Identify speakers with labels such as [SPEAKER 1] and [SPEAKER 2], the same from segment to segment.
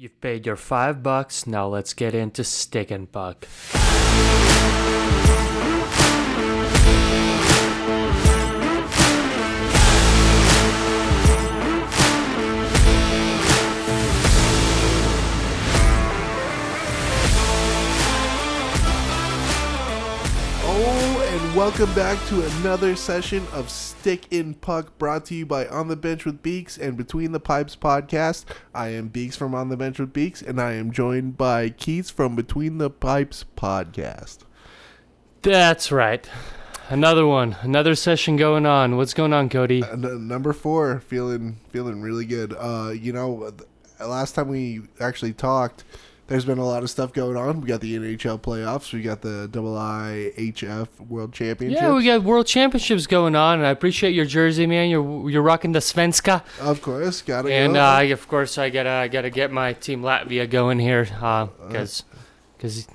[SPEAKER 1] You've paid your five bucks, now let's get into Stick and Puck.
[SPEAKER 2] Welcome back to another session of Stick and Puck brought to you by On the Bench with Beaks and Between the Pipes podcast. I am Beaks from On the Bench with Beaks, and I am joined by Keats from Between the Pipes podcast.
[SPEAKER 1] That's right. Another one, another session going on. What's going on, Cody?
[SPEAKER 2] Uh, number four, feeling feeling really good. Uh, you know, last time we actually talked, there's been a lot of stuff going on. We got the NHL playoffs. We got the IIHF World Championship.
[SPEAKER 1] Yeah, we got World Championships going on, and I appreciate your jersey, man. You're you're rocking the Svenska,
[SPEAKER 2] Of course, gotta
[SPEAKER 1] and
[SPEAKER 2] go.
[SPEAKER 1] uh, of course I gotta I gotta get my team Latvia going here, because because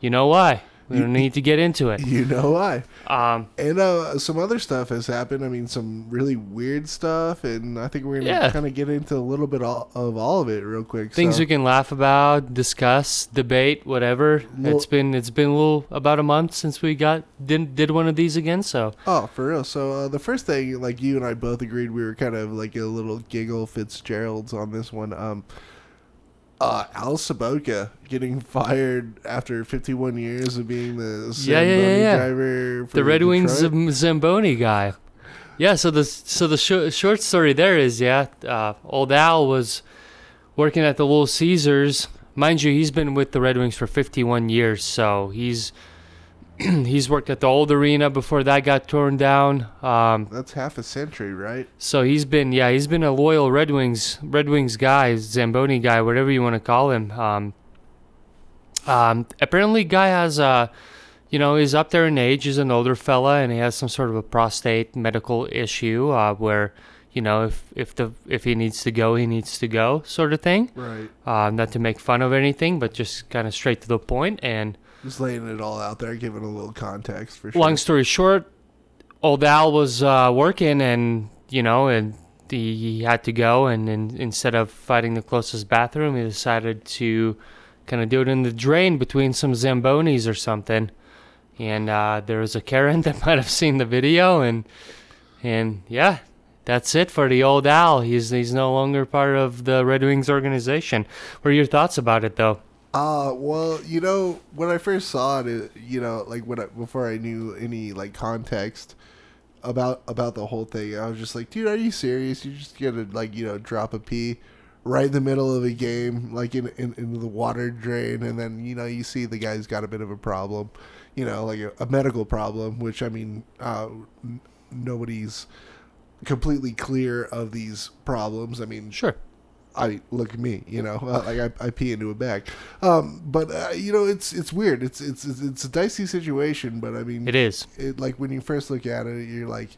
[SPEAKER 1] you know why we don't need to get into it.
[SPEAKER 2] you know why?
[SPEAKER 1] Um,
[SPEAKER 2] And uh, some other stuff has happened. I mean, some really weird stuff, and I think we're gonna
[SPEAKER 1] Yeah.
[SPEAKER 2] kind of get into a little bit all, of all of it real quick.
[SPEAKER 1] things
[SPEAKER 2] so,
[SPEAKER 1] we can laugh about, discuss, debate, whatever.
[SPEAKER 2] Well-
[SPEAKER 1] it's been it's been a little about a month since we got did did one of these again. So
[SPEAKER 2] Oh, for real. So uh, the first thing, like you and I both agreed, we were kind of like a little giggle Fitzgeralds on this one. Um, uh, Al Sobotka getting fired after 51 years of being the
[SPEAKER 1] Yeah, yeah, yeah,
[SPEAKER 2] Zamboni
[SPEAKER 1] yeah.
[SPEAKER 2] driver. For
[SPEAKER 1] the Red Wings. Zam- Zamboni guy. Yeah, so the so the sh- short story there is yeah, uh, old Al was working at the Little Caesars. Mind you, he's been with the Red Wings for 51 years, so he's he's worked at the old arena before that got torn down. Um,
[SPEAKER 2] That's half a century, right?
[SPEAKER 1] so he's been yeah, he's been a loyal Red Wings Red Wings guy, Zamboni guy, whatever you want to call him. Um, um, apparently, guy has uh, you know, is up there in age. He's an older fella, and he has some sort of a prostate medical issue uh, where you know if if the if he needs to go, he needs to go, sort of thing.
[SPEAKER 2] Right.
[SPEAKER 1] Uh, not to make fun of anything, but just kind of straight to the. And
[SPEAKER 2] Just laying it all out there, giving a little context for sure.
[SPEAKER 1] long story short, old Al was uh, working, and you know, and he, he had to go, and, and instead of finding the closest bathroom, he decided to kind of do it in the drain between some zambonis or something. And uh, there was a Karen that might have seen the video, and and yeah, that's it for the old Al. He's he's no longer part of the Red Wings organization. What are your thoughts about it, though?
[SPEAKER 2] Uh, well, you know, when I first saw it, you know, like when I, before I knew any like context about about the whole thing, I was just like, dude, are you serious? You just gonna like you know drop a pee right in the middle of a game, like in, in the water drain, and then you know you see the guy's got a bit of a problem, you know, like a, a medical problem, which I mean, uh, n- nobody's completely clear of these problems. I mean,
[SPEAKER 1] Sure.
[SPEAKER 2] I look at me, you know, uh, like I, I pee into a bag. Um, but uh, you know, it's it's weird. It's it's it's a dicey situation. But I mean,
[SPEAKER 1] It is.
[SPEAKER 2] it like when you first look at it, you're like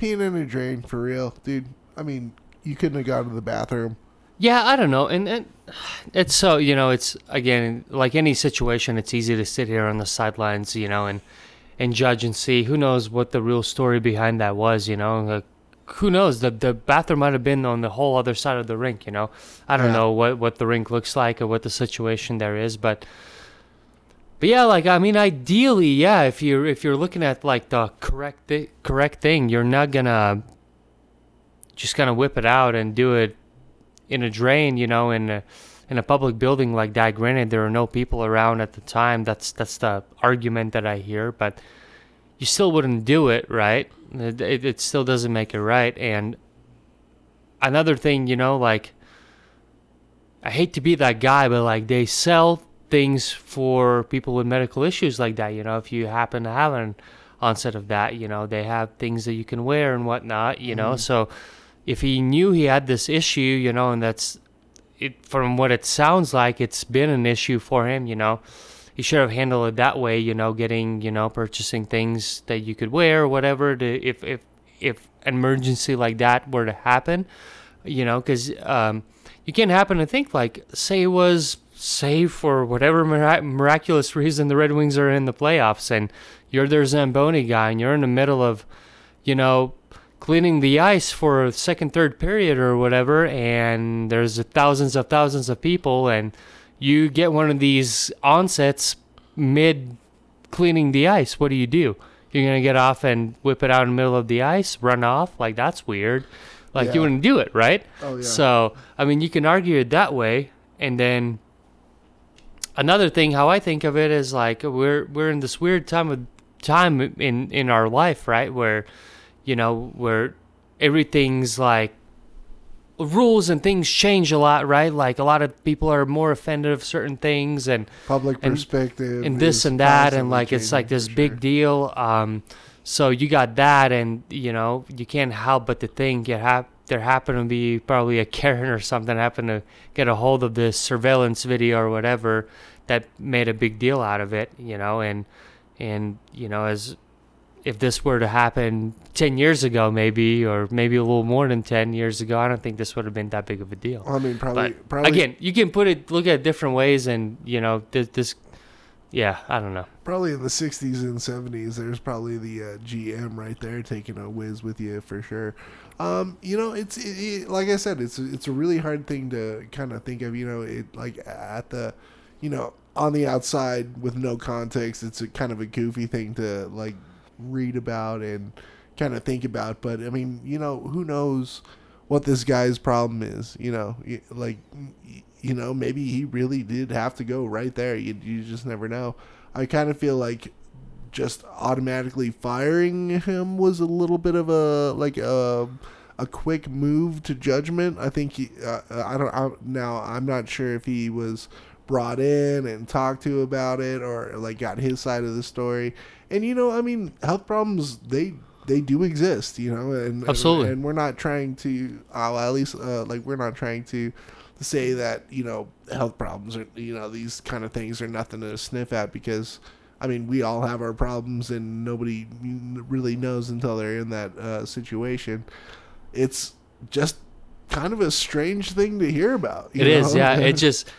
[SPEAKER 2] peeing in a drain for real, dude. I mean, you couldn't have gone to the bathroom.
[SPEAKER 1] Yeah, I don't know, and, and it's so you know, it's again like any situation. It's easy to sit here on the sidelines, you know, and and judge and see. Who knows what the real story behind that was? You know, like, who knows? The the bathroom might have been on the whole other side of the rink. You know, I don't
[SPEAKER 2] Yeah.
[SPEAKER 1] know what what the rink looks like or what the situation there is, but. But yeah, like I mean, ideally, yeah. If you're if you're looking at like the correct thi- correct thing, you're not gonna just kind of whip it out and do it in a drain, you know, in a, in a public building like that. Granted, there are no people around at the time. That's that's the argument that I hear, but you still wouldn't do it, right? It, it, it still doesn't make it right. And another thing, you know, like I hate to be that guy, but like they sell things for people with medical issues like that. You know, if you happen to have an onset of that, you know, they have things that you can wear and whatnot. You know, mm-hmm. so if he knew he had this issue, you know, and that's it from what it sounds like, it's been an issue for him, you know. He should have handled it that way, you know, getting, you know, purchasing things that you could wear or whatever to if if if an emergency like that were to happen, you know, cuz um you can't happen to think like say it was say for whatever mirac- miraculous reason the Red Wings are in the playoffs and you're their Zamboni guy and you're in the middle of you know cleaning the ice for a second, third period or whatever, and there's thousands of thousands of people, and you get one of these onsets mid cleaning the ice. What do you do? You're gonna get off and whip it out in the middle of the ice, run off? Like that's weird. Like
[SPEAKER 2] Yeah.
[SPEAKER 1] you wouldn't do it, right?
[SPEAKER 2] Oh yeah.
[SPEAKER 1] So, I mean, you can argue it that way, and then another thing, how I think of it is like we're we're in this weird time of time in in our life, right? Where, you know, where everything's like rules and things change a lot, right? Like a lot of people are more offended of certain things, and
[SPEAKER 2] Public
[SPEAKER 1] and-
[SPEAKER 2] perspective
[SPEAKER 1] and this and that, and like it's like this big
[SPEAKER 2] sure.
[SPEAKER 1] deal. Um, so you got that, and you know you can't help but to think it hap- there happened to be probably a Karen or something happened to get a hold of this surveillance video or whatever that made a big deal out of it, you know, and and you know as if this were to happen 10 years ago maybe or maybe a little more than 10 years ago i don't think this would have been that big of a deal.
[SPEAKER 2] I mean, probably,
[SPEAKER 1] but
[SPEAKER 2] probably
[SPEAKER 1] again you can put it look at it different ways and you know this, this yeah i don't know.
[SPEAKER 2] Probably in the 60s and 70s there's probably the uh, gm right there taking a whiz with you for sure. Um, you know it's it, it, like i said it's it's a really hard thing to kind of think of you know it like at the you know on the outside with no context it's a kind of a goofy thing to like read about and kind of think about but i mean you know who knows what this guy's problem is you know? Like you know maybe he really did have to go right there you, you just never know. I kind of feel like just automatically firing him was a little bit of a like a a quick move to judgment. I think he uh, i don't I, now i'm not sure if he was brought in and talked to about it or like got his side of the story and you know i mean health problems they they do exist you know and and-
[SPEAKER 1] Absolutely.
[SPEAKER 2] and, we're not trying to uh, at least uh, like we're not trying to say that you know health problems are you know these kind of things are nothing to sniff at because I mean we all have our problems and nobody really knows until they're in that uh, situation. It's just kind of a strange thing to hear about. you
[SPEAKER 1] It is,
[SPEAKER 2] know?
[SPEAKER 1] yeah. It just,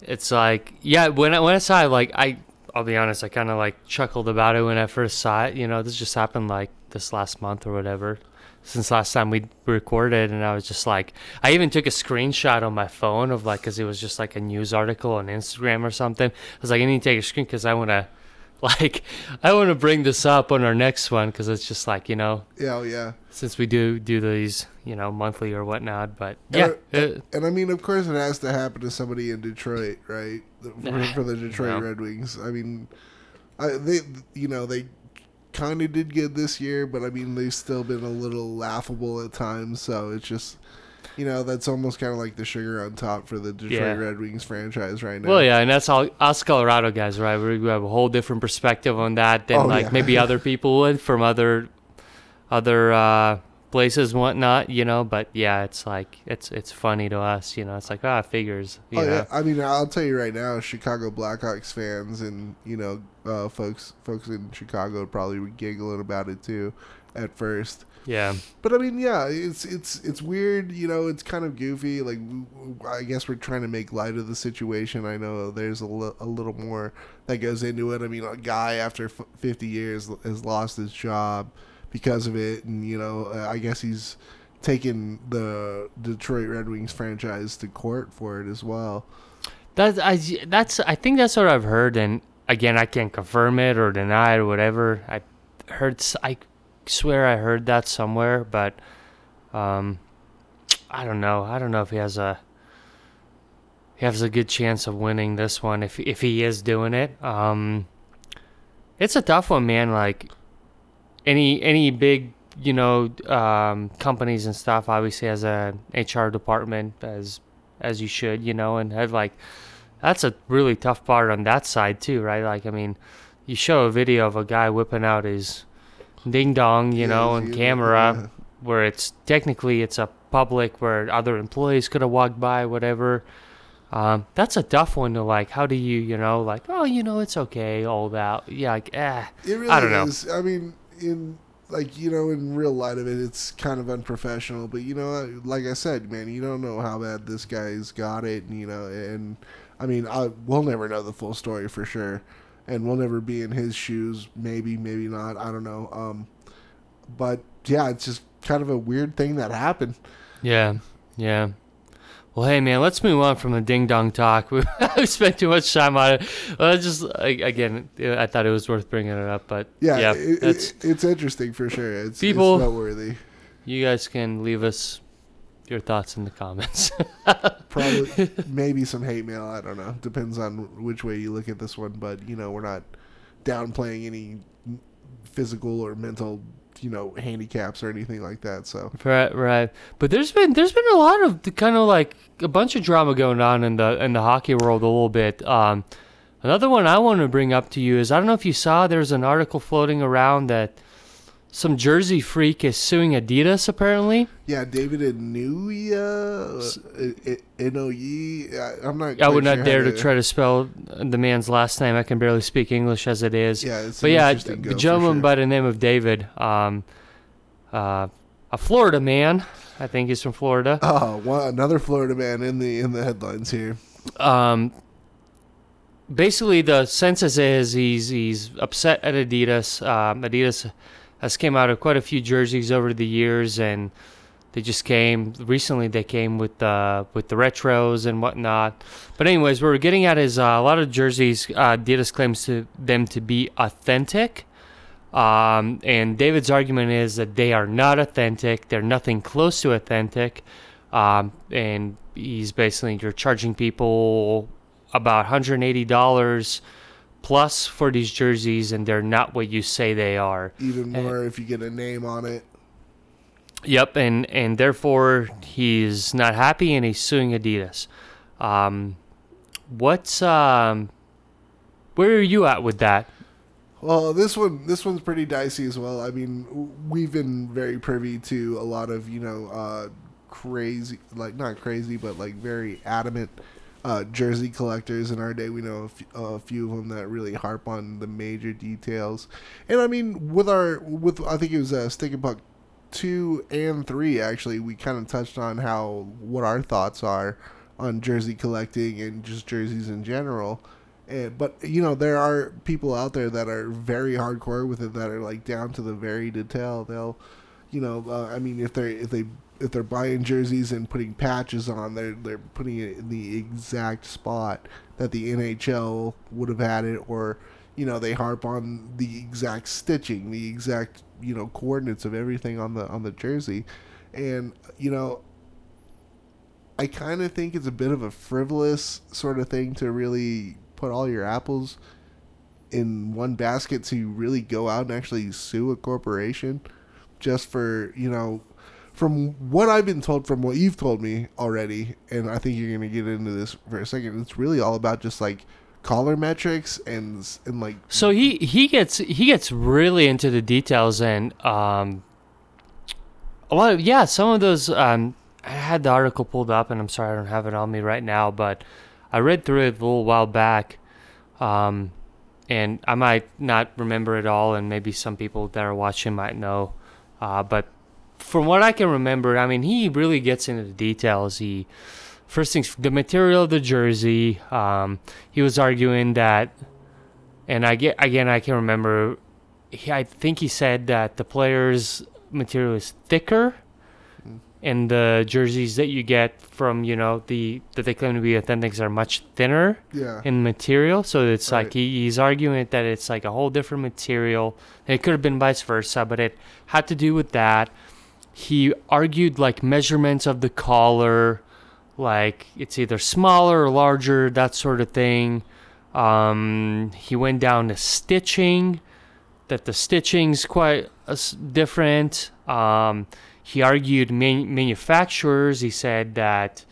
[SPEAKER 1] it's like, yeah. When I when I saw like I, I'll be honest, I kind of like chuckled about it when I first saw it. You know, this just happened like this last month or whatever. Since last time we recorded, and I was just like, I even took a screenshot on my phone of like, cause it was just like a news article on Instagram or something. I was like, I need to take a screen because I want to, like, I want to bring this up on our next one because it's just like, you know,
[SPEAKER 2] yeah, oh, yeah.
[SPEAKER 1] since we do do these, you know, monthly or whatnot. But yeah,
[SPEAKER 2] I-
[SPEAKER 1] uh,
[SPEAKER 2] And I mean, of course, it has to happen to somebody in Detroit, right? For, for the Detroit
[SPEAKER 1] no.
[SPEAKER 2] Red Wings. I mean, I, they, you know, they kind of did good this year, but I mean, they've still been a little laughable at times. So it's just, you know, that's almost kind of like the sugar on top for the Detroit
[SPEAKER 1] Yeah.
[SPEAKER 2] Red Wings franchise right now.
[SPEAKER 1] Well, yeah, and that's all us Colorado guys, right? We have a whole different perspective on that than
[SPEAKER 2] Oh,
[SPEAKER 1] like
[SPEAKER 2] yeah.
[SPEAKER 1] maybe other people would from other other uh, places and whatnot, you know. But yeah, it's like it's it's funny to us, you know. It's like ah, figures,
[SPEAKER 2] Oh
[SPEAKER 1] know.
[SPEAKER 2] yeah, I mean, I'll tell you right now, Chicago Blackhawks fans and you know, uh, folks, folks in Chicago would probably be giggling about it too, at first.
[SPEAKER 1] Yeah,
[SPEAKER 2] But I mean, yeah, it's it's it's weird. You know, it's kind of goofy. Like, I guess we're trying to make light of the situation. I know there's a little more that goes into it. I mean, a guy after f- 50 years has lost his job because of it, and you know, uh, I guess he's taken the Detroit Red Wings franchise to court for it as well.
[SPEAKER 1] that's I that's I think that's what I've heard, and again, I can't confirm it or deny it or whatever. I heard I swear I heard that somewhere, but um, I don't know. I don't know if he has a he has a good chance of winning this one if if he is doing it. Um, it's a tough one, man. Like any any big you know um, companies and stuff obviously has a HR department as as you should, you know, and have like that's a really tough part on that side too, right? Like I mean, you show a video of a guy whipping out his ding dong, you know,
[SPEAKER 2] Yeah,
[SPEAKER 1] on
[SPEAKER 2] yeah,
[SPEAKER 1] camera
[SPEAKER 2] yeah.
[SPEAKER 1] where it's technically it's a public where other employees could have walked by, whatever. Um, that's a tough one to like. How do you, you know, like, oh, you know, it's okay, all that. Yeah, like, eh.
[SPEAKER 2] It really
[SPEAKER 1] I don't know.
[SPEAKER 2] is. I mean, in like you know, in real light of it, it's kind of unprofessional. But you know, like I said, man, you don't know how bad this guy's got it, and you know, and I mean, I we'll never know the full story for sure, and we'll never be in his shoes. Maybe, maybe not. I don't know. Um, but yeah, it's just kind of a weird thing that happened.
[SPEAKER 1] Yeah, yeah. Well, hey man, let's move on from the ding dong talk. We spent too much time on it. Well, just again, I thought it was worth bringing it up, but
[SPEAKER 2] Yeah,
[SPEAKER 1] yeah,
[SPEAKER 2] it, it's interesting for sure. It's,
[SPEAKER 1] People-
[SPEAKER 2] it's noteworthy.
[SPEAKER 1] you guys can leave us your thoughts in the comments.
[SPEAKER 2] Probably maybe some hate mail. I don't know. Depends on which way you look at this one. But you know, we're not downplaying any physical or mental, you know, handicaps or anything like that. So
[SPEAKER 1] Right, right. But there's been there's been a lot of kind of like a bunch of drama going on in the in the hockey world a little bit. Um, another one I want to bring up to you is I don't know if you saw there's an article floating around that some Jersey freak is suing Adidas apparently.
[SPEAKER 2] yeah, David Inuya, N O E. I'm not.
[SPEAKER 1] I would not
[SPEAKER 2] sure
[SPEAKER 1] dare
[SPEAKER 2] how
[SPEAKER 1] to try to spell the man's last name. I can barely speak English as it is.
[SPEAKER 2] Yeah, it's
[SPEAKER 1] but yeah, the gentleman
[SPEAKER 2] sure.
[SPEAKER 1] by the name of David, um, uh, a Florida man, I think he's from Florida.
[SPEAKER 2] Oh, one, another Florida man in the in the headlines here.
[SPEAKER 1] um, basically the census is he's he's upset at Adidas. Um, Adidas has came out of quite a few jerseys over the years, and they just came recently. They came with the with the retros and whatnot. But anyways, what we're getting at is uh, a lot of jerseys. Uh, claims to them to be authentic. Um, and David's argument is that they are not authentic. They're nothing close to authentic. Um, and he's basically you're charging people about $180 plus for these jerseys, and they're not what you say they are.
[SPEAKER 2] Even more if you get a name on it.
[SPEAKER 1] Yep, and and therefore he's not happy, and he's suing Adidas. Um, what's um, where are you at with that?
[SPEAKER 2] Well, this one this one's pretty dicey as well. I mean, we've been very privy to a lot of you know uh, crazy, like not crazy, but like very adamant uh, jersey collectors in our day. We know a f- a few of them that really harp on the major details. And I mean, with our with I think it was uh, Stick and Puck two and three actually, we kind of touched on how what our thoughts are on jersey collecting and just jerseys in general. And, but you know there are people out there that are very hardcore with it that are like down to the very detail. They'll, you know, uh, I mean if they if they if they're buying jerseys and putting patches on, they're they're putting it in the exact spot that the NHL would have had it, or you know they harp on the exact stitching, the exact you know coordinates of everything on the on the jersey, and you know I kind of think it's a bit of a frivolous sort of thing to really put all your apples in one basket to really go out and actually sue a corporation just for, you know, from what I've been told, from what you've told me already, and I think you're going to get into this for a second, it's really all about just like collar metrics and, and like,
[SPEAKER 1] So he he gets he gets really into the details and um a lot of yeah some of those um I had the article pulled up and I'm sorry I don't have it on me right now but I read through it a little while back um and I might not remember it all and maybe some people that are watching might know uh but from what I can remember I mean he really gets into the details he first things the material of the jersey um he was arguing that and I get again I can remember. He, I think he said that the players' material is thicker, and the jerseys that you get from you know the that they claim to be authentic are much thinner
[SPEAKER 2] yeah.
[SPEAKER 1] in material. So it's like he, he's arguing that it's like a whole different material. And it could have been vice versa, but it had to do with that. He argued like measurements of the collar, like it's either smaller or larger, that sort of thing. Um, he went down to stitching, that the stitching's quite uh, different. Um, he argued man- manufacturers. He said that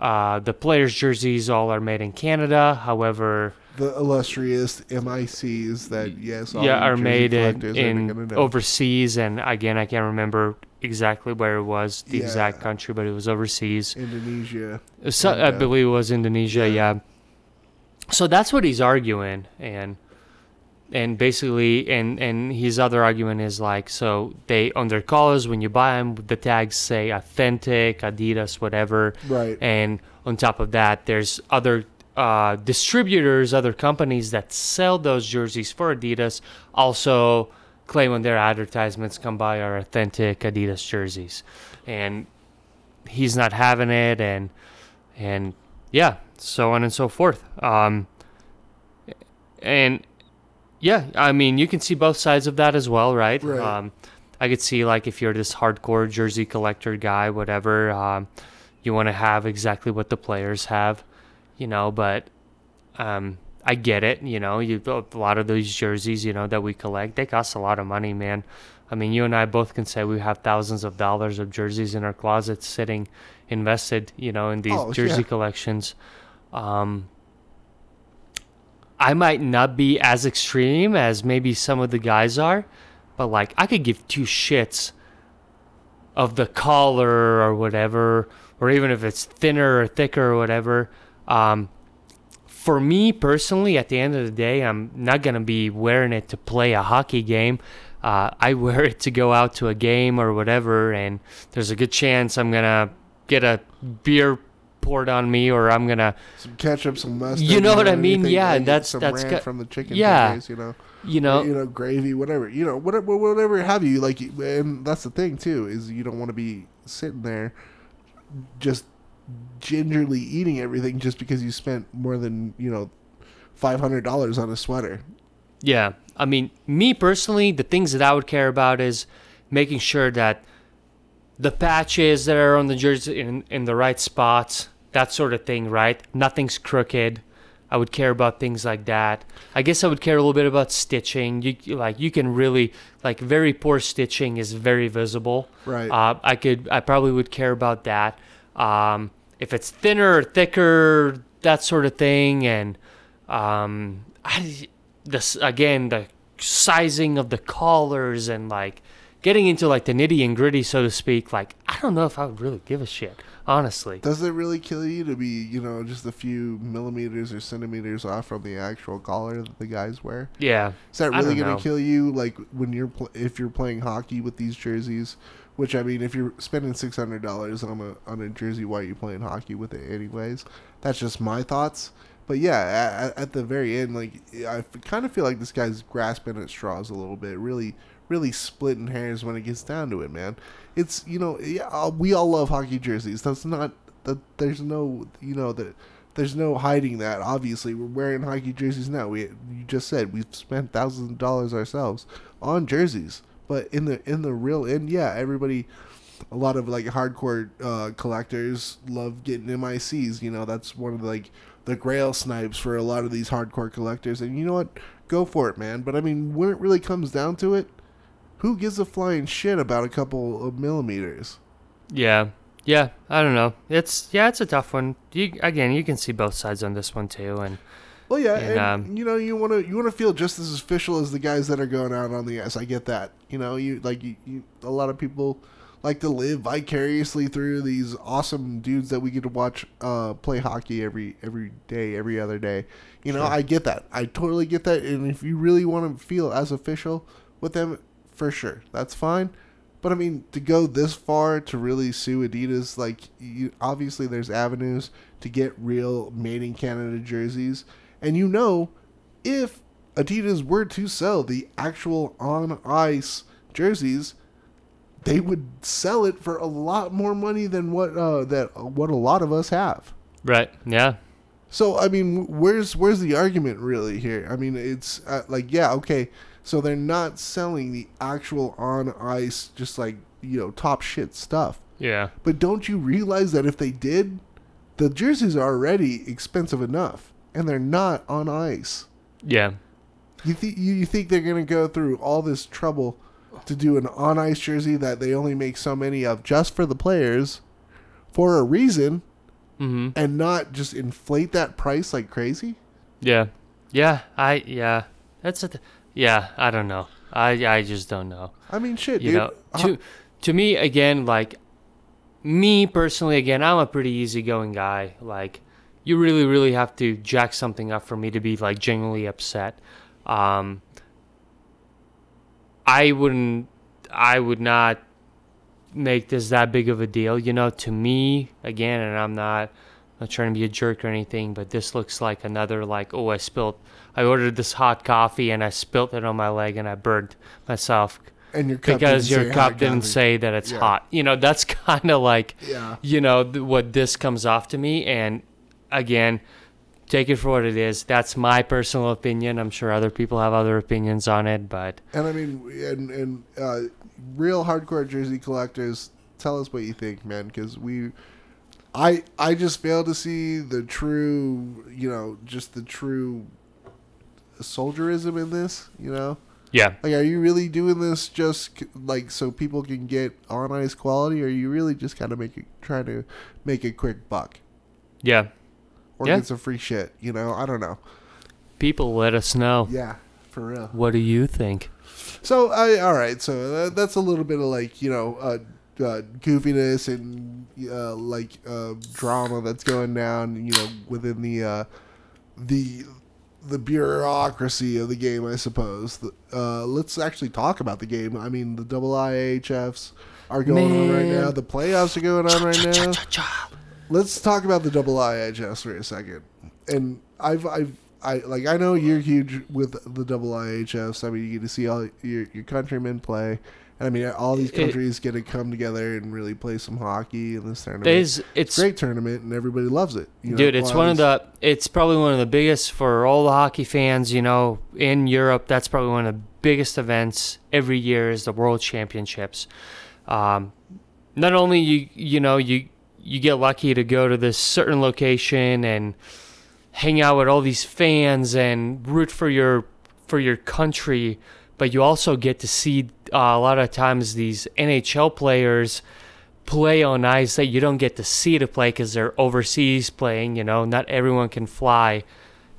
[SPEAKER 1] uh, the players' jerseys all are made in Canada. However,
[SPEAKER 2] The illustrious MICs that, yes,
[SPEAKER 1] yeah, are made in,
[SPEAKER 2] collectors are gonna
[SPEAKER 1] in overseas. And again, I can't remember exactly where it was, the
[SPEAKER 2] Yeah.
[SPEAKER 1] exact country, but it was overseas.
[SPEAKER 2] Indonesia.
[SPEAKER 1] So, I
[SPEAKER 2] uh,
[SPEAKER 1] believe it was Indonesia.
[SPEAKER 2] yeah.
[SPEAKER 1] Yeah. So that's what he's arguing, and and basically, and and his other argument is like, so they on their collars when you buy them, the tags say authentic, Adidas, whatever,
[SPEAKER 2] Right.
[SPEAKER 1] and on top of that, there's other uh, distributors, other companies that sell those jerseys for Adidas, also claim on their advertisements come buy our authentic Adidas jerseys, and he's not having it, and and yeah, so on and so forth. Um, and yeah, I mean, you can see both sides of that as well, right?
[SPEAKER 2] Right.
[SPEAKER 1] Um, I could see like if you're this hardcore jersey collector guy, whatever, um, you want to have exactly what the players have, you know. But um, I get it, you know. You a lot of these jerseys, you know, that we collect, they cost a lot of money, man. I mean, you and I both can say we have thousands of dollars of jerseys in our closets sitting invested, you know, in these
[SPEAKER 2] Oh,
[SPEAKER 1] jersey
[SPEAKER 2] yeah.
[SPEAKER 1] collections. Um, I might not be as extreme as maybe some of the guys are, but like I could give two shits of the collar or whatever, or even if it's thinner or thicker or whatever. Um, for me personally, at the end of the day, I'm not gonna be wearing it to play a hockey game. Uh, I wear it to go out to a game or whatever, and there's a good chance I'm gonna get a beer poured on me, or I'm gonna
[SPEAKER 2] Some ketchup, some mustard.
[SPEAKER 1] You know what I mean?
[SPEAKER 2] anything,
[SPEAKER 1] Yeah, that's-
[SPEAKER 2] some
[SPEAKER 1] that's got-
[SPEAKER 2] from the chicken
[SPEAKER 1] Yeah.
[SPEAKER 2] you know.
[SPEAKER 1] you know
[SPEAKER 2] you know, gravy, whatever, you know, whatever, whatever have you. Like, and that's the thing too is you don't want to be sitting there just gingerly eating everything just because you spent more than you know five hundred dollars on a sweater.
[SPEAKER 1] Yeah. I mean, me personally, the things that I would care about is making sure that the patches that are on the jersey in, in the right spots, that sort of thing, right? Nothing's crooked. I would care about things like that. I guess I would care a little bit about stitching. You you- like you can really like very poor stitching is very visible.
[SPEAKER 2] Right.
[SPEAKER 1] Uh, I could I probably would care about that. Um, if it's thinner or thicker, that sort of thing, and um, I, this again the sizing of the collars and like getting into like the nitty and gritty, so to speak. Like I don't know if I would really give a shit, honestly.
[SPEAKER 2] Does it really kill you to be, you know, just a few millimeters or centimeters off from the actual collar that the guys wear?
[SPEAKER 1] Yeah,
[SPEAKER 2] Is that really
[SPEAKER 1] don't
[SPEAKER 2] going
[SPEAKER 1] know.
[SPEAKER 2] to kill you, like when you're pl- if you're playing hockey with these jerseys? Which I mean, if you're spending six hundred dollars on a on a jersey, why are you playing hockey with it anyways? That's just my thoughts. But yeah, at, at the very end, like I kind of feel like this guy's grasping at straws a little bit, really, really splitting hairs when it gets down to it, man. It's you know, yeah, uh, we all love hockey jerseys. That's not that. There's no, you know, that there's no hiding that. Obviously, we're wearing hockey jerseys now. We you just said we've spent thousands of dollars ourselves on jerseys, but in the in the real end, yeah, everybody. A lot of like hardcore uh, collectors love getting MICs. You know, that's one of the, like the grail snipes for a lot of these hardcore collectors. And you know what? Go for it, man. But I mean, when it really comes down to it, who gives a flying shit about a couple of millimeters?
[SPEAKER 1] yeah, yeah. I don't know. It's yeah, it's a tough one. You again, you can see both sides on this one too, and
[SPEAKER 2] Well, yeah,
[SPEAKER 1] And,
[SPEAKER 2] and,
[SPEAKER 1] um,
[SPEAKER 2] you know, you want to you want to feel just as official as the guys that are going out on the ice. I get that. You know, you like you, you a lot of people like to live vicariously through these awesome dudes that we get to watch uh, play hockey every every day, every other day. You know,
[SPEAKER 1] Sure.
[SPEAKER 2] I get that. I totally get that. And if you really want to feel as official with them, for sure, that's fine. But I mean, to go this far to really sue Adidas, like you, obviously there's avenues to get real made in Canada jerseys, and you know, if Adidas were to sell the actual on ice jerseys, they would sell it for a lot more money than what uh, that what a lot of us have.
[SPEAKER 1] right, yeah,
[SPEAKER 2] So I mean, where's where's the argument really here? I mean, it's uh, like yeah, okay. So they're not selling the actual on ice, just like you know, top shit stuff.
[SPEAKER 1] yeah,
[SPEAKER 2] But don't you realize that if they did, the jerseys are already expensive enough, and they're not on ice.
[SPEAKER 1] yeah,
[SPEAKER 2] You think you, you think they're gonna go through all this trouble to do an on ice jersey that they only make so many of just for the players, for a reason,
[SPEAKER 1] mm-hmm.
[SPEAKER 2] and not just inflate that price like crazy?
[SPEAKER 1] Yeah, yeah. I yeah. That's a th- yeah. I don't know. I I just don't know.
[SPEAKER 2] I mean, shit,
[SPEAKER 1] You
[SPEAKER 2] dude.
[SPEAKER 1] know,
[SPEAKER 2] Uh,
[SPEAKER 1] to to me again, like me personally, again, I'm a pretty easygoing guy. Like, you really, really have to jack something up for me to be like genuinely upset. Um, I wouldn't. I would not make this that big of a deal. You know, to me, again, and I'm not not trying to be a jerk or anything, but this looks like another like oh I spilled I ordered this hot coffee and I spilled it on my leg and I burned myself
[SPEAKER 2] And your cup
[SPEAKER 1] because your cup didn't say that it's
[SPEAKER 2] Yeah.
[SPEAKER 1] hot. You know, that's kind of like
[SPEAKER 2] Yeah.
[SPEAKER 1] you know th- what this comes off to me and again take it for what it is. That's my personal opinion. I'm sure other people have other opinions on it but
[SPEAKER 2] And I mean, and and uh, real hardcore jersey collectors, tell us what you think, man, because we, I I just fail to see the true, you know, just the true soldierism in this. You know,
[SPEAKER 1] yeah.
[SPEAKER 2] Like, are you really doing this just like so people can get on ice quality, or are you really just kind of make it, trying to make a quick buck?
[SPEAKER 1] Yeah
[SPEAKER 2] or
[SPEAKER 1] Yeah.
[SPEAKER 2] get some free shit? You know, I don't know.
[SPEAKER 1] people let us know
[SPEAKER 2] Yeah, for real.
[SPEAKER 1] what do you think
[SPEAKER 2] So I all right. So uh, that's a little bit of like you know uh, uh, goofiness and uh, like uh, drama that's going down. You know within the uh, the the bureaucracy of the game, I suppose. Uh, let's actually talk about the game. I mean, the double IHFs are going on right now. The playoffs are going on right now. Let's talk about the double IHFs for a second. And I've I've I like I know you're huge with the double IHFs. I mean, you get to see all your your countrymen play. And I mean, all these
[SPEAKER 1] It-
[SPEAKER 2] countries get to come together and really play some hockey in this tournament.
[SPEAKER 1] There's, it's
[SPEAKER 2] Great tournament, and everybody loves it. You know,
[SPEAKER 1] dude it's one of the it's probably one of the biggest for all the hockey fans you know in europe that's probably one of the biggest events every year is the world championships um, not only you you know you you get lucky to go to this certain location and hang out with all these fans and root for your for your country but you also get to see uh, a lot of times these nhl players play on ice that you don't get to see to play because they're overseas playing. You know, not everyone can fly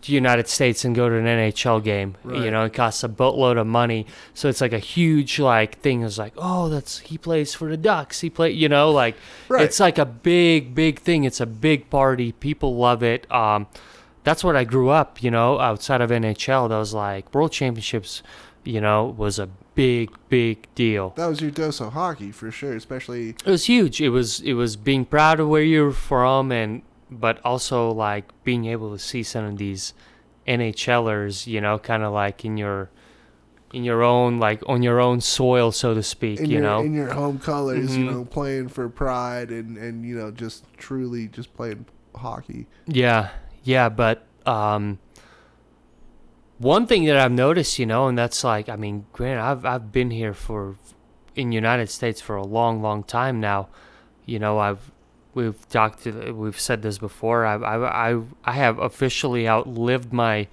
[SPEAKER 1] to United States and go to an NHL game. You know, it costs a boatload of money, so it's like a huge like thing. It's like, oh, that's he plays for the Ducks. He play, you know, like
[SPEAKER 2] Right.
[SPEAKER 1] it's like a big, big thing. It's a big party. People love it. Um, that's what I grew up. You know, outside of NHL, that was like World Championships. You know, was a big, big deal.
[SPEAKER 2] that was your dose of hockey for sure. Especially
[SPEAKER 1] It was huge. It was it was being proud of where you're from and but also like being able to see some of these NHLers, you know, kind of like in your in your own like on your own soil so to speak,
[SPEAKER 2] in
[SPEAKER 1] you
[SPEAKER 2] your
[SPEAKER 1] know.
[SPEAKER 2] in your home colors, you
[SPEAKER 1] Mhm.
[SPEAKER 2] know, playing for pride and and you know just truly just playing hockey.
[SPEAKER 1] Yeah. Yeah, but um one thing that I've noticed, you know, and that's like I mean, granted I've I've been here for in United States for a long long time now. You know, I've we've talked to, we've said this before. I've I I I have officially outlived my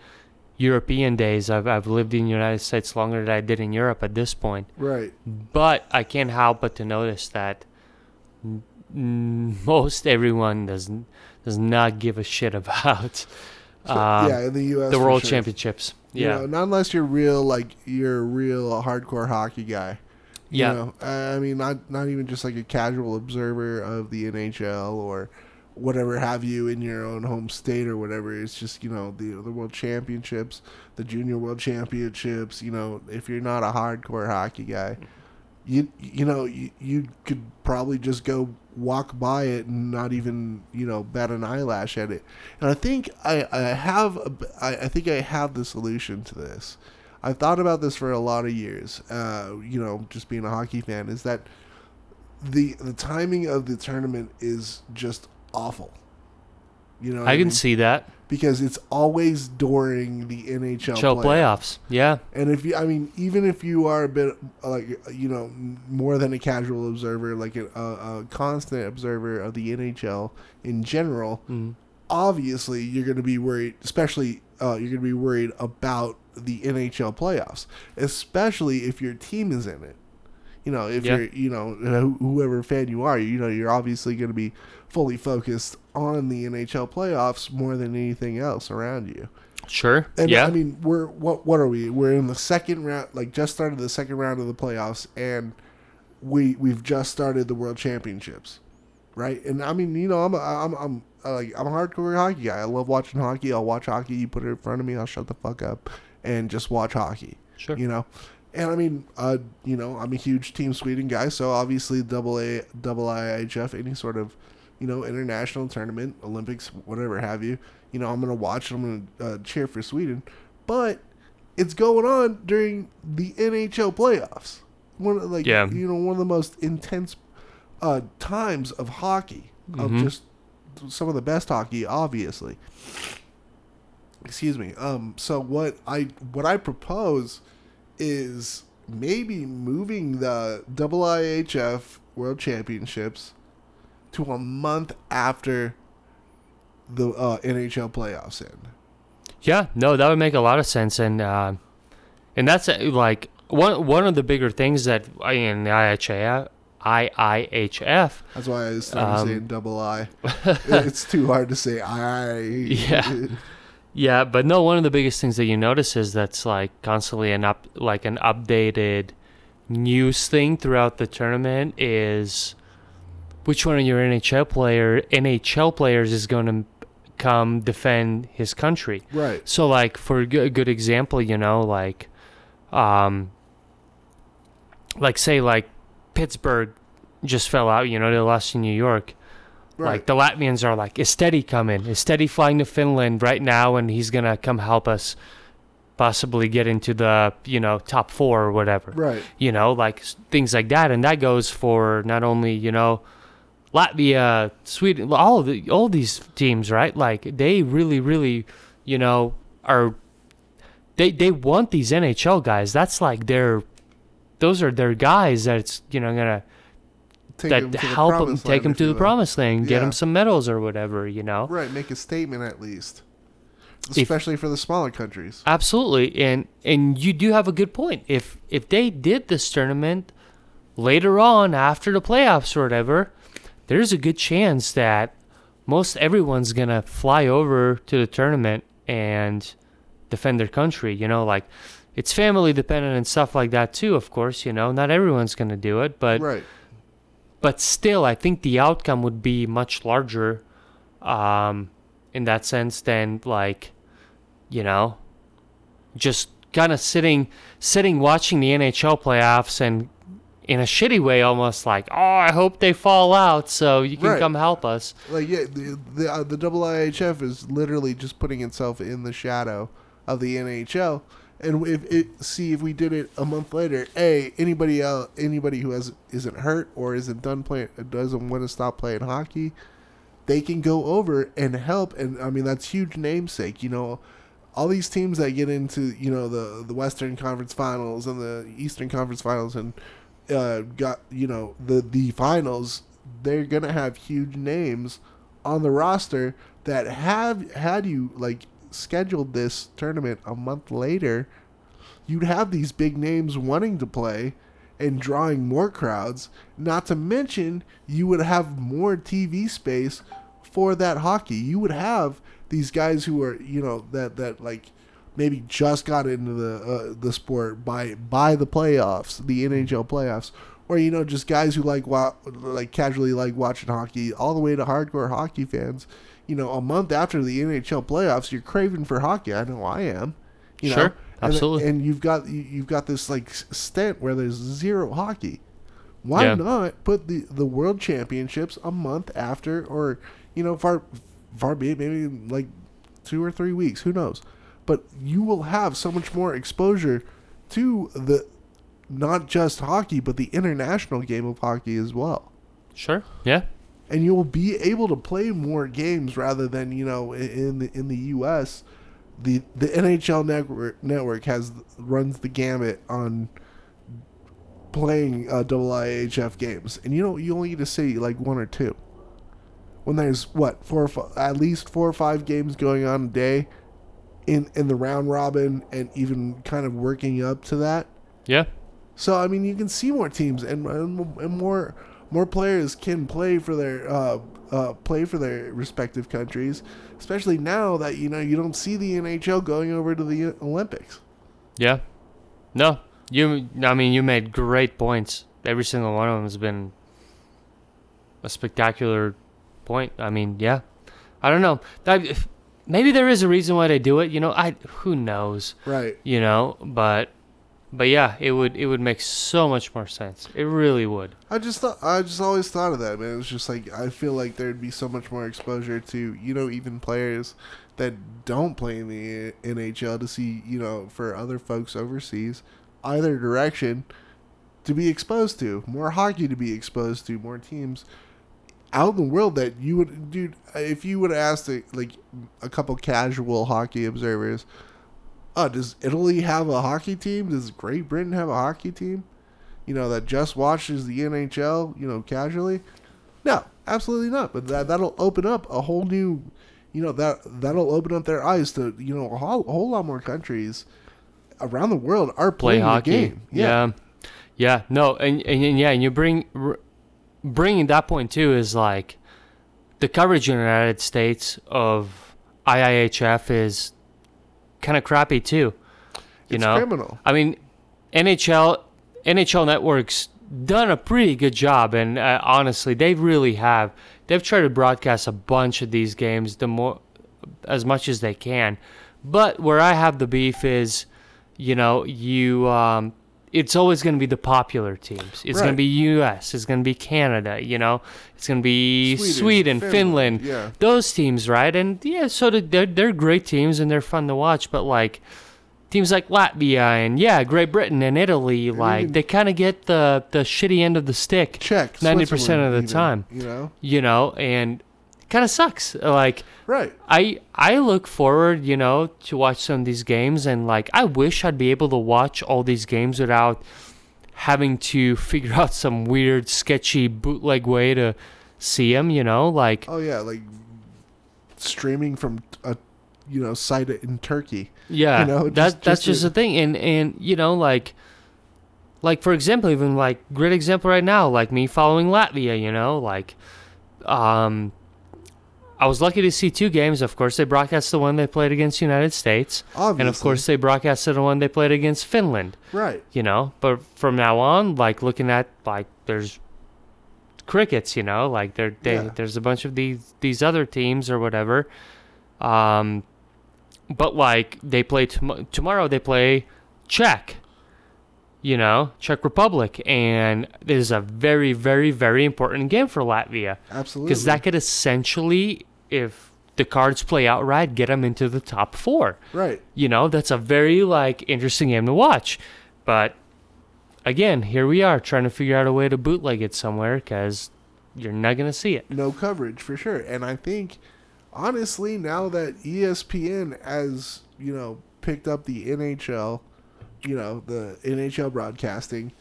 [SPEAKER 1] European days. I've I've lived in the United States longer than I did in Europe at this point.
[SPEAKER 2] Right.
[SPEAKER 1] But I can't help but to notice that n- most everyone does does not give a shit about
[SPEAKER 2] So,
[SPEAKER 1] um,
[SPEAKER 2] yeah, in the U.S.
[SPEAKER 1] the World
[SPEAKER 2] sure.
[SPEAKER 1] Championships.
[SPEAKER 2] You
[SPEAKER 1] Yeah,
[SPEAKER 2] know, not unless you're real, like you're a real hardcore hockey guy.
[SPEAKER 1] Yeah,
[SPEAKER 2] know, I mean, not not even just like a casual observer of the NHL or whatever have you in your own home state or whatever. It's just you know the the World Championships, the Junior World Championships. You know, if you're not a hardcore hockey guy, you you know you, you could probably just go walk by it and not even you know bat an eyelash at it. And I think I I have a, I, I think I have the solution to this. I've thought about this for a lot of years. Uh, you know, just being a hockey fan, is that the the timing of the tournament is just awful. You know,
[SPEAKER 1] I can
[SPEAKER 2] mean?
[SPEAKER 1] see that.
[SPEAKER 2] because it's always during the NHL
[SPEAKER 1] Show
[SPEAKER 2] playoffs.
[SPEAKER 1] playoffs. Yeah,
[SPEAKER 2] And if you, I mean, even if you are a bit like you know more than a casual observer, like a, a, a constant observer of the NHL in general,
[SPEAKER 1] mm.
[SPEAKER 2] obviously you're going to be worried, especially uh, you're going to be worried about the NHL playoffs, especially if your team is in it. You know, if
[SPEAKER 1] Yeah.
[SPEAKER 2] you're, you know, whoever fan you are, you know, you're obviously going to be fully focused on the NHL playoffs more than anything else around you.
[SPEAKER 1] sure.
[SPEAKER 2] And
[SPEAKER 1] yeah,
[SPEAKER 2] I mean, we're what what are we? We're in the second round, like just started the second round of the playoffs, and we we've just started the World Championships, right? And I mean, you know, I'm a, I'm I'm like I'm a hardcore hockey guy. I love watching hockey. I'll watch hockey. You put it in front of me, I'll shut the fuck up and just watch hockey.
[SPEAKER 1] sure.
[SPEAKER 2] You know, and I mean, uh, you know, I'm a huge Team Sweden guy, so obviously double A, double IHF, any sort of you know, international tournament, Olympics, whatever have you. You know, I'm gonna watch. I'm gonna uh, cheer for Sweden, but it's going on during the NHL playoffs. One of, like
[SPEAKER 1] Yeah.
[SPEAKER 2] you know one of the most intense uh, times of hockey of
[SPEAKER 1] Mhm.
[SPEAKER 2] just some of the best hockey, obviously. Excuse me. Um. So what I what I propose is maybe moving the IIHF World Championships to a month after the uh, NHL playoffs end.
[SPEAKER 1] Yeah, no, that would make a lot of sense, and uh, and that's uh, like one one of the bigger things that in the IHF, IIHF.
[SPEAKER 2] That's why I started
[SPEAKER 1] Um,
[SPEAKER 2] saying double I. it's too hard to say I.
[SPEAKER 1] Yeah. Yeah, but no, one of the biggest things that you notice is that's like constantly an up like an updated news thing throughout the tournament is which one of your NHL player NHL players is going to come defend his country.
[SPEAKER 2] Right.
[SPEAKER 1] So like for a good, a good example, you know, like um like say like Pittsburgh just fell out, you know, they lost to New York.
[SPEAKER 2] Right.
[SPEAKER 1] Like the Latvians are like, is Teddy coming? Is Teddy flying to Finland right now and he's gonna come help us possibly get into the, you know, top four or whatever.
[SPEAKER 2] right.
[SPEAKER 1] You know, like things like that. And that goes for not only, you know, Latvia, Sweden, all of the all these teams, right? Like they really, really, you know, are they they want these NHL guys. That's like their those are their guys that's you know gonna
[SPEAKER 2] Take
[SPEAKER 1] that
[SPEAKER 2] 'em to the
[SPEAKER 1] help them take them to the
[SPEAKER 2] will.
[SPEAKER 1] promised land, get them some medals or whatever, you know.
[SPEAKER 2] Right. Make a statement at least,
[SPEAKER 1] If-
[SPEAKER 2] especially for the smaller countries.
[SPEAKER 1] Absolutely, and and you do have a good point. If if they did this tournament later on after the playoffs or whatever, there's a good chance that most everyone's gonna fly over to the tournament and defend their country. You know, like it's family dependent and stuff like that too. Of course, you know, not everyone's gonna do it, but
[SPEAKER 2] right.
[SPEAKER 1] but still, I think the outcome would be much larger, um, in that sense than like, you know, just kind of sitting, sitting watching the NHL playoffs and in a shitty way, almost like, oh, I hope they fall out so you can
[SPEAKER 2] Right.
[SPEAKER 1] come help us.
[SPEAKER 2] Like yeah, the the, uh, the IIHF is literally just putting itself in the shadow of the NHL. And if it see if we did it a month later, a anybody else anybody who has isn't hurt or isn't done playing doesn't want to stop playing hockey, they can go over and help. And I mean that's huge namesake. You know, all these teams that get into you know the the Western Conference Finals and the Eastern Conference Finals and uh, got you know the the finals, they're gonna have huge names on the roster that have had you like scheduled this tournament a month later, you'd have these big names wanting to play and drawing more crowds. Not to mention, you would have more TV space for that hockey. You would have these guys who are, you know, that that like maybe just got into the uh, the sport by by the playoffs, the NHL playoffs, or you know, just guys who like wa- like casually like watching hockey, all the way to hardcore hockey fans. You know, a month after the NHL playoffs, you're craving for hockey. I know I am. You
[SPEAKER 1] Sure,
[SPEAKER 2] know? And-
[SPEAKER 1] absolutely.
[SPEAKER 2] And, you've got you- you've got this like stint where there's zero hockey. Why
[SPEAKER 1] Yeah.
[SPEAKER 2] not put the the World Championships a month after, or you know, far far be it, maybe like two or three weeks. Who knows? But you will have so much more exposure to the not just hockey, but the international game of hockey as well.
[SPEAKER 1] Sure. Yeah.
[SPEAKER 2] And you will be able to play more games rather than you know in the in the U.S. The the NHL network network has runs the gamut on playing uh, IIHF games, and you know you only get to see like one or two. When there's what four or fi- at least four or five games going on a day, in in the round robin, and even kind of working up to that.
[SPEAKER 1] Yeah.
[SPEAKER 2] So I mean, you can see more teams and, and, and more more players can play for their uh, uh, play for their respective countries, especially now that you know you don't see the NHL going over to the Olympics.
[SPEAKER 1] Yeah. No, you. I mean, you made great points. Every single one of them has been a spectacular point. I mean, yeah. I don't know. That, maybe there is a reason why they do it. You know, I who knows.
[SPEAKER 2] Right.
[SPEAKER 1] You know, but but yeah, it would it would make so much more sense. It really would.
[SPEAKER 2] I just thought I just always thought of that, man. It was just like I feel like there'd be so much more exposure to you know even players that don't play in the NHL to see you know for other folks overseas either direction to be exposed to more hockey to be exposed to more teams out in the world that you would dude if you would ask like a couple casual hockey observers uh, does Italy have a hockey team? Does Great Britain have a hockey team? You know, that just watches the NHL, you know, casually? No, absolutely not. But that that'll open up a whole new, you know, that that'll open up their eyes to you know a whole, a whole lot more countries around the world are
[SPEAKER 1] Play
[SPEAKER 2] playing
[SPEAKER 1] hockey.
[SPEAKER 2] the game.
[SPEAKER 1] Yeah. yeah, No, and, and and yeah, and you bring r- bringing that point too is like the coverage in the United States of IIHF is kind of crappy too. You
[SPEAKER 2] it's
[SPEAKER 1] know,
[SPEAKER 2] criminal.
[SPEAKER 1] I mean, NHL NHL Network's done a pretty good job, and uh, honestly, they really have. They've tried to broadcast a bunch of these games the more as much as they can. But where I have the beef is, you know, you um, it's always going to be the popular teams. It's going to be U.S. It's going to be Canada. You know, it's going to be
[SPEAKER 2] Sweden,
[SPEAKER 1] Sweden,
[SPEAKER 2] Finland,
[SPEAKER 1] Finland,
[SPEAKER 2] yeah.
[SPEAKER 1] those teams, right? And yeah, so they're they're great teams and they're fun to watch. But like teams like Latvia and yeah, Great Britain and Italy, like they kind of get the the shitty end of the stick,
[SPEAKER 2] Check.
[SPEAKER 1] 90% of the
[SPEAKER 2] even,
[SPEAKER 1] time.
[SPEAKER 2] You know?
[SPEAKER 1] you know, and kind of sucks. Like
[SPEAKER 2] Right.
[SPEAKER 1] I I look forward, you know, to watch some of these games and like I wish I'd be able to watch all these games without having to figure out some weird sketchy bootleg way to see them, you know, like
[SPEAKER 2] Oh yeah, like streaming from a you know site in Turkey.
[SPEAKER 1] yeah,
[SPEAKER 2] you know,
[SPEAKER 1] that
[SPEAKER 2] just-
[SPEAKER 1] that's
[SPEAKER 2] just
[SPEAKER 1] just the thing and and you know like like for example even like great example right now like me following Latvia, you know, like um I was lucky to see two games. Of course, they broadcast the one they played against United States,
[SPEAKER 2] Obviously.
[SPEAKER 1] and of course they broadcasted the one they played against Finland.
[SPEAKER 2] Right.
[SPEAKER 1] You know, but from now on, like looking at like there's crickets. You know, like there they,
[SPEAKER 2] Yeah.
[SPEAKER 1] there's a bunch of these these other teams or whatever. Um, but like they play tom- tomorrow, they play Czech. You know, Czech Republic, and it is a very, very, very important game for Latvia
[SPEAKER 2] Absolutely.
[SPEAKER 1] because that could essentially, if the cards play out right, get them into the top four.
[SPEAKER 2] right.
[SPEAKER 1] You know, that's a very like interesting game to watch. But again, here we are trying to figure out a way to bootleg it somewhere because you're not gonna see it.
[SPEAKER 2] no coverage for sure. And I think, honestly, now that ESPN has you know picked up the NHL, you know the NHL broadcasting,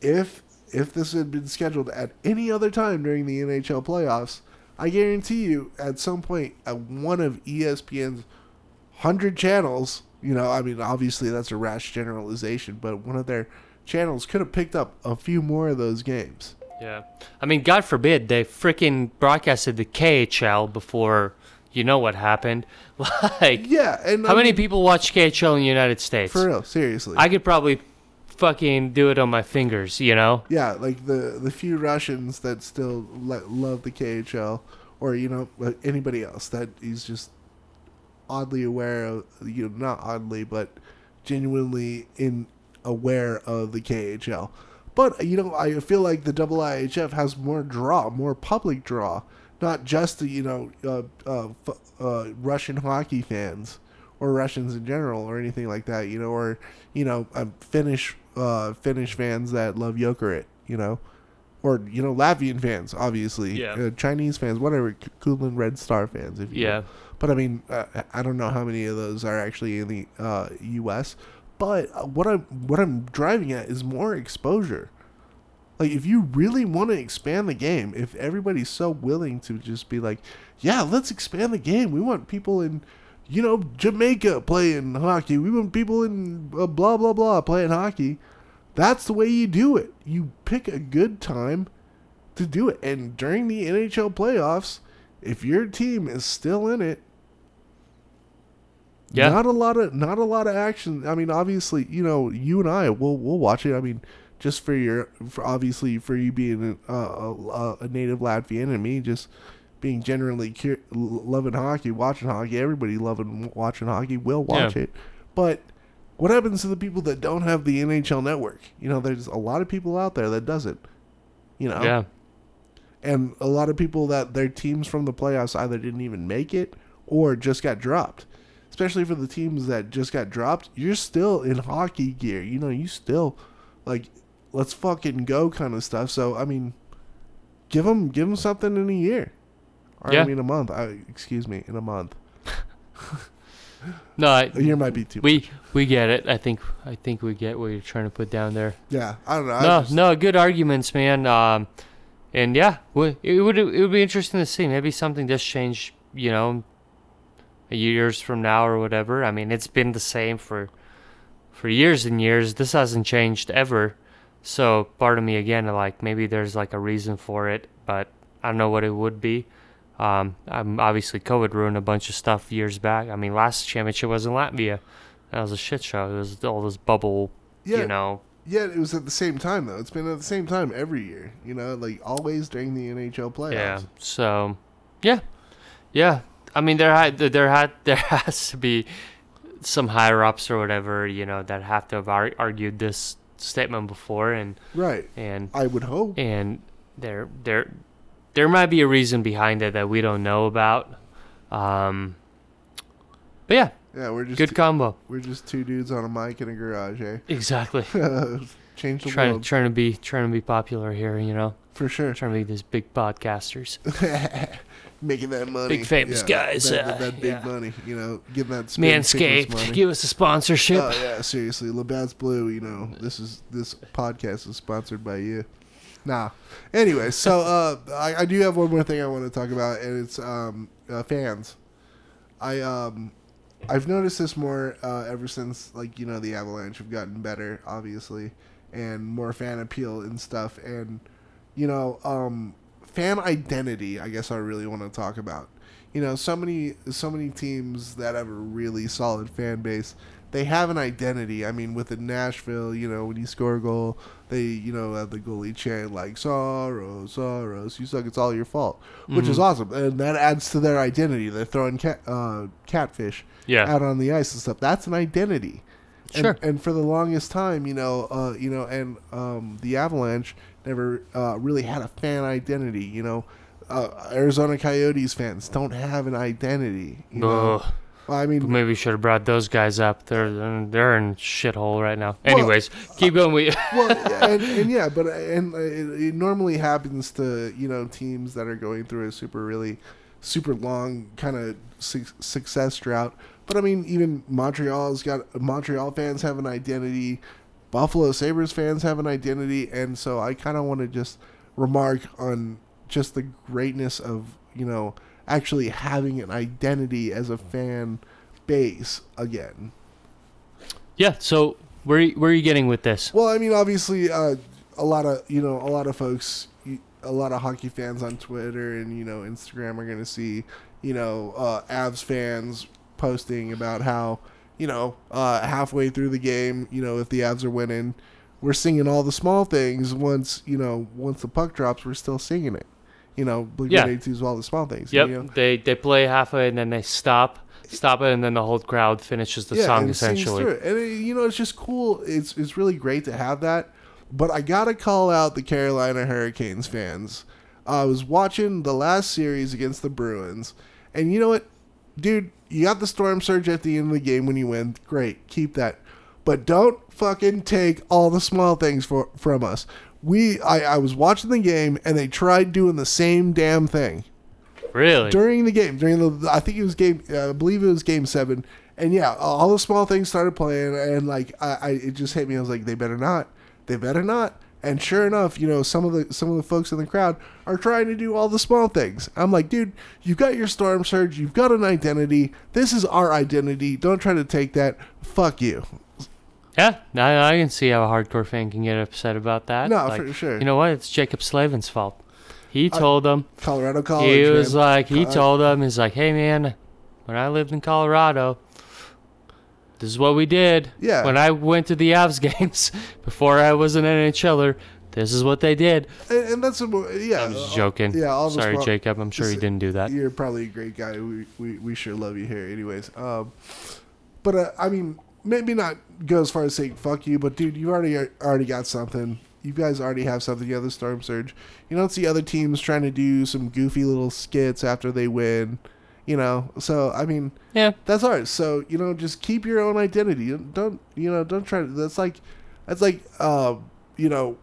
[SPEAKER 2] if if this had been scheduled at any other time during the NHL playoffs, I guarantee you, at some point, at one of ESPN's hundred channels, you know, I mean, obviously that's a rash generalization, but one of their channels could have picked up a few more of those games.
[SPEAKER 1] Yeah. I mean, God forbid they freaking broadcasted the KHL before you know what happened. Like,
[SPEAKER 2] Yeah, and
[SPEAKER 1] how
[SPEAKER 2] I
[SPEAKER 1] many
[SPEAKER 2] mean,
[SPEAKER 1] people watch KHL in the United States?
[SPEAKER 2] For real, seriously.
[SPEAKER 1] I could probably fucking do it on my fingers, you know?
[SPEAKER 2] yeah, like the the few Russians that still le- love the KHL, or you know anybody else that is just oddly aware of you know not oddly but genuinely in aware of the KHL. But you know, I feel like the IIHF has more draw, more public draw, not just the you know uh, uh, f- uh, Russian hockey fans or Russians in general or anything like that. You know, or you know um, Finnish uh, Finnish fans that love Jokerit. You know, or you know Latvian fans, obviously.
[SPEAKER 1] Yeah.
[SPEAKER 2] Uh, Chinese fans, whatever. Kunlun Red Star fans, if you.
[SPEAKER 1] Yeah.
[SPEAKER 2] But I mean, uh, I don't know how many of those are actually in the uh, U.S. But what I'm what I'm driving at is more exposure. Like, if you really want to expand the game, if everybody's so willing to just be like, yeah, let's expand the game. We want people in, you know, Jamaica playing hockey. We want people in uh, blah blah blah playing hockey. That's the way you do it. You pick a good time to do it. And during the NHL playoffs, if your team is still in it,
[SPEAKER 1] Yeah.
[SPEAKER 2] not a lot of not a lot of action. I mean, obviously, you know, you and I will we'll watch it. I mean, just for your for obviously for you being a, a, a native Latvian and me just being generally cur- loving hockey, watching hockey. Everybody loving watching hockey will watch
[SPEAKER 1] Yeah.
[SPEAKER 2] it, but What happens to the people that don't have the NHL network? You know, there's a lot of people out there that doesn't. You know,
[SPEAKER 1] Yeah.
[SPEAKER 2] and a lot of people that their teams from the playoffs either didn't even make it or just got dropped. Especially for the teams that just got dropped, you're still in hockey gear. You know, you still like let's fucking go kind of stuff. So I mean, give them give them something in a year. Or
[SPEAKER 1] Yeah.
[SPEAKER 2] I mean a month. I, excuse me, in a month.
[SPEAKER 1] No, I,
[SPEAKER 2] A year might be too.
[SPEAKER 1] we we get it. I think I think we get what you're trying to put down there.
[SPEAKER 2] yeah, I don't know.
[SPEAKER 1] No,
[SPEAKER 2] just-
[SPEAKER 1] no, good arguments, man. Um, and yeah, it would it would be interesting to see. Maybe something does change. You know, years from now or whatever. I mean, it's been the same for for years and years. This hasn't changed ever. So part of me again, like maybe there's like a reason for it, but I don't know what it would be. Um, I'm obviously COVID ruined a bunch of stuff years back. I mean, last championship was in Latvia. That was a shit show. It was all this bubble,
[SPEAKER 2] yeah,
[SPEAKER 1] you know,
[SPEAKER 2] yeah. It was at the same time though. It's been at the same time every year. You know, like always during the NHL playoffs.
[SPEAKER 1] Yeah. So, yeah, yeah. I mean, there had there had there has to be some higher ups or whatever, you know, that have to have ar- argued this statement before, and
[SPEAKER 2] Right.
[SPEAKER 1] and
[SPEAKER 2] I would hope.
[SPEAKER 1] and there there there might be a reason behind it that we don't know about. Um, but yeah,
[SPEAKER 2] Yeah, we're just
[SPEAKER 1] good
[SPEAKER 2] two,
[SPEAKER 1] combo.
[SPEAKER 2] we're just two dudes on a mic in a garage, eh?
[SPEAKER 1] Exactly.
[SPEAKER 2] Change the
[SPEAKER 1] trying
[SPEAKER 2] world
[SPEAKER 1] trying to be trying to be popular here, you know,
[SPEAKER 2] for sure.
[SPEAKER 1] trying to be these big podcasters.
[SPEAKER 2] Making that money,
[SPEAKER 1] Big famous guys,
[SPEAKER 2] That,
[SPEAKER 1] uh,
[SPEAKER 2] that big
[SPEAKER 1] yeah.
[SPEAKER 2] money, you know, getting that
[SPEAKER 1] Manscaped,
[SPEAKER 2] money.
[SPEAKER 1] give us a sponsorship.
[SPEAKER 2] Oh yeah, seriously, Labatt's Blue. You know, this is this podcast is sponsored by you. Nah. Anyway, so uh, I, I do have one more thing I want to talk about, and it's um, uh, fans. I um, I've noticed this more uh, ever since like you know the Avalanche have gotten better, obviously, and more fan appeal and stuff, and you know um, fan identity. I guess I really want to talk about. You know, so many so many teams that have a really solid fan base. They have an identity. I mean, with the Nashville, you know, when you score a goal, they, you know, have the goalie chant like "Sorrow, Soros, you suck. It's all your fault," which is awesome, and that adds to their identity. They're throwing cat, uh, catfish
[SPEAKER 1] Yeah.
[SPEAKER 2] out on the ice and stuff. That's an identity. And,
[SPEAKER 1] Sure.
[SPEAKER 2] and for the longest time, you know, uh, you know, and um, the Avalanche never uh, really had a fan identity. You know, uh, Arizona Coyotes fans don't have an identity. You know,
[SPEAKER 1] Ugh.
[SPEAKER 2] Well, I mean,
[SPEAKER 1] Maybe we should have brought those guys up. They're they're in shithole right now. Anyways, keep going. We
[SPEAKER 2] well, and, and yeah, but and uh, it, it normally happens to you know teams that are going through a super really super long kind of su- success drought. But I mean, even Montreal's got Montreal fans have an identity, Buffalo Sabres fans have an identity, and so I kind of want to just remark on just the greatness of you know actually having an identity as a fan base again.
[SPEAKER 1] yeah. So where where are you getting with this?
[SPEAKER 2] Well, I mean, obviously, uh, a lot of you know, a lot of folks, a lot of hockey fans on Twitter and you know Instagram are gonna see, you know, uh, Avs fans posting about how, you know, uh, halfway through the game, you know, if the Avs are winning, we're singing all the small things. Once you know, once the puck drops, we're still singing it. You know, Blink
[SPEAKER 1] Yeah.
[SPEAKER 2] One Eighty Two is all the small things.
[SPEAKER 1] Yep.
[SPEAKER 2] You know?
[SPEAKER 1] They they play halfway and then they stop, stop it, and then the whole crowd finishes the song
[SPEAKER 2] and sings
[SPEAKER 1] essentially.
[SPEAKER 2] through it. And it, you know, it's just cool. It's it's really great to have that. But I gotta call out the Carolina Hurricanes fans. I was watching the last series against the Bruins, and you know what, dude, you got the storm surge at the end of the game when you win. Great, keep that. But don't fucking take all the small things for, from us. We, I, I was watching the game, and they tried doing the same damn thing
[SPEAKER 1] Really?
[SPEAKER 2] during the game during the i think it was game uh, i believe it was game seven and yeah all the small things started playing and like I, I it just hit me i was like they better not they better not and sure enough you know some of the some of the folks in the crowd are trying to do all the small things i'm like dude you've got your storm surge you've got an identity this is our identity don't try to take that fuck you
[SPEAKER 1] yeah. I, I can see how a hardcore fan can get upset about that.
[SPEAKER 2] no
[SPEAKER 1] Like,
[SPEAKER 2] for sure
[SPEAKER 1] You know what? It's Jaccob Slavin's fault. He uh, told them.
[SPEAKER 2] colorado college
[SPEAKER 1] He was
[SPEAKER 2] man.
[SPEAKER 1] like, he
[SPEAKER 2] Col-
[SPEAKER 1] told them, he's like, hey man, when I lived in Colorado, this is what we did.
[SPEAKER 2] Yeah.
[SPEAKER 1] When I went to the Avs games before I was an NHLer, this is what they did.
[SPEAKER 2] and, and that's a, yeah
[SPEAKER 1] I'm just joking.
[SPEAKER 2] yeah all
[SPEAKER 1] Sorry, Jaccob. I'm sure he didn't do that.
[SPEAKER 2] You're probably a great guy. We we, we sure love you here, anyways. Um, but uh, I mean, maybe not go as far as saying fuck you, but dude, you already already got something. You guys already have something. You have the Storm Surge. You don't see other teams trying to do some goofy little skits after they win. You know, so I mean,
[SPEAKER 1] Yeah.
[SPEAKER 2] that's ours. So you know, just keep your own identity. Don't you know? Don't try. to That's like, that's like, uh, you know,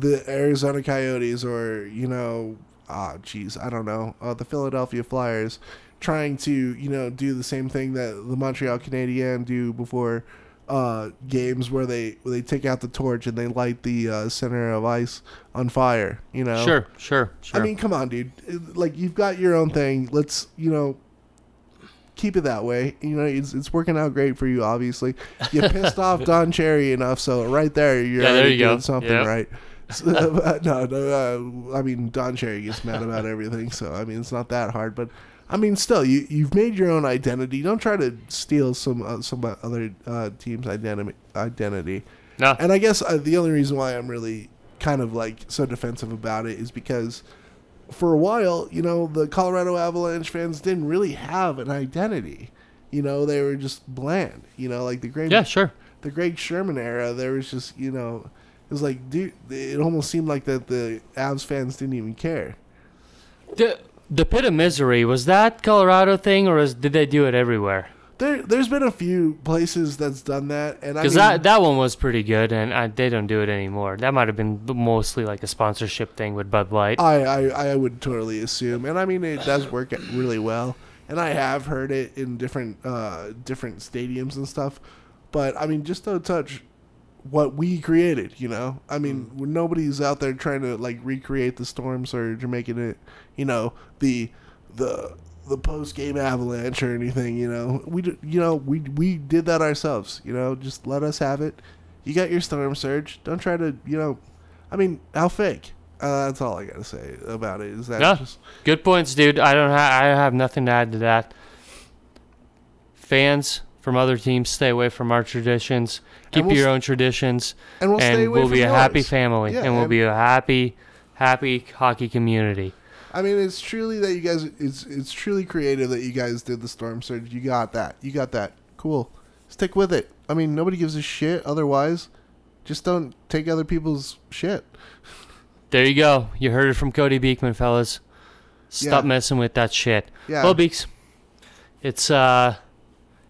[SPEAKER 2] the Arizona Coyotes or you know, ah, jeez, I don't know, uh, the Philadelphia Flyers trying to you know do the same thing that the Montreal Canadiens do before uh, games where they where they take out the torch and they light the uh, center of ice on fire. You know,
[SPEAKER 1] Sure, sure, sure.
[SPEAKER 2] I mean, come on, dude. Like you've got your own thing. Let's you know keep it that way. You know, it's it's working out great for you. Obviously, you pissed off Don Cherry enough, so right there, you're
[SPEAKER 1] Yeah, there
[SPEAKER 2] already
[SPEAKER 1] you go.
[SPEAKER 2] doing something
[SPEAKER 1] Yep.
[SPEAKER 2] right. So, no, no. Uh, I mean, Don Cherry gets mad about everything, so I mean, it's not that hard. But I mean, still, you you've made your own identity. Don't try to steal some uh, some other uh, team's identity. Identity.
[SPEAKER 1] no.
[SPEAKER 2] And I guess uh, the only reason why I'm really kind of like so defensive about it is because for a while, you know, the Colorado Avalanche fans didn't really have an identity. You know, they were just bland. You know, like the great
[SPEAKER 1] Yeah, sure.
[SPEAKER 2] the Greg Sherman era, there was just you know, it was like dude, it almost seemed like that the Avs fans didn't even care.
[SPEAKER 1] The the pit of misery was that Colorado thing, or is, did they do it everywhere?
[SPEAKER 2] There, there's been a few places that's done that, and I
[SPEAKER 1] Because
[SPEAKER 2] mean,
[SPEAKER 1] that that one was pretty good, and I, they don't do it anymore. That might have been mostly like a sponsorship thing with Bud Light.
[SPEAKER 2] I, I, I would totally assume, and I mean it does work really well, and I have heard it in different uh, different stadiums and stuff, but I mean just don't touch what we created. You know, I mean nobody's out there trying to like recreate the storm surge or making it, you know, the the the post game avalanche or anything. You know, we you know we we did that ourselves. You know, just let us have it. You got your storm surge. Don't try to you know, I mean how fake. Uh, that's all I gotta say about it. Is that
[SPEAKER 1] Yeah.
[SPEAKER 2] just
[SPEAKER 1] Good points, dude. I don't. Ha- I have nothing to add to that. Fans from other teams, stay away from our traditions. Keep
[SPEAKER 2] we'll
[SPEAKER 1] your own traditions,
[SPEAKER 2] and we'll stay
[SPEAKER 1] and we'll be a happy family,
[SPEAKER 2] Yeah,
[SPEAKER 1] and we'll
[SPEAKER 2] and-
[SPEAKER 1] be a happy, happy hockey community.
[SPEAKER 2] I mean, it's truly that you guys. It's it's truly creative that you guys did the storm surge. You got that. You got that. Cool. Stick with it. I mean, nobody gives a shit. Otherwise, just don't take other people's shit.
[SPEAKER 1] There you go. You heard it from Cody Beekman, fellas. Stop
[SPEAKER 2] Yeah.
[SPEAKER 1] messing with that shit.
[SPEAKER 2] Yeah.
[SPEAKER 1] Well, Beeks, it's uh,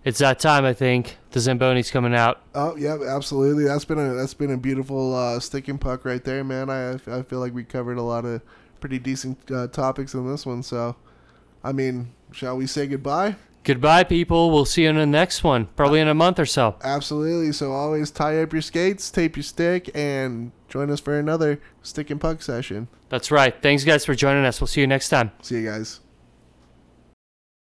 [SPEAKER 1] it's that time. I think the Zamboni's coming out.
[SPEAKER 2] Oh yeah, absolutely. That's been a that's been a beautiful uh, stick and puck right there, man. I I feel like we covered a lot of pretty decent uh, topics in this one. So, I mean, shall we say goodbye?
[SPEAKER 1] Goodbye, people. We'll see you in the next one, probably in a month or so.
[SPEAKER 2] Absolutely. So always tie up your skates, tape your stick, and join us for another stick and puck session.
[SPEAKER 1] That's right. Thanks, guys, for joining us. We'll see you next time.
[SPEAKER 2] See you guys.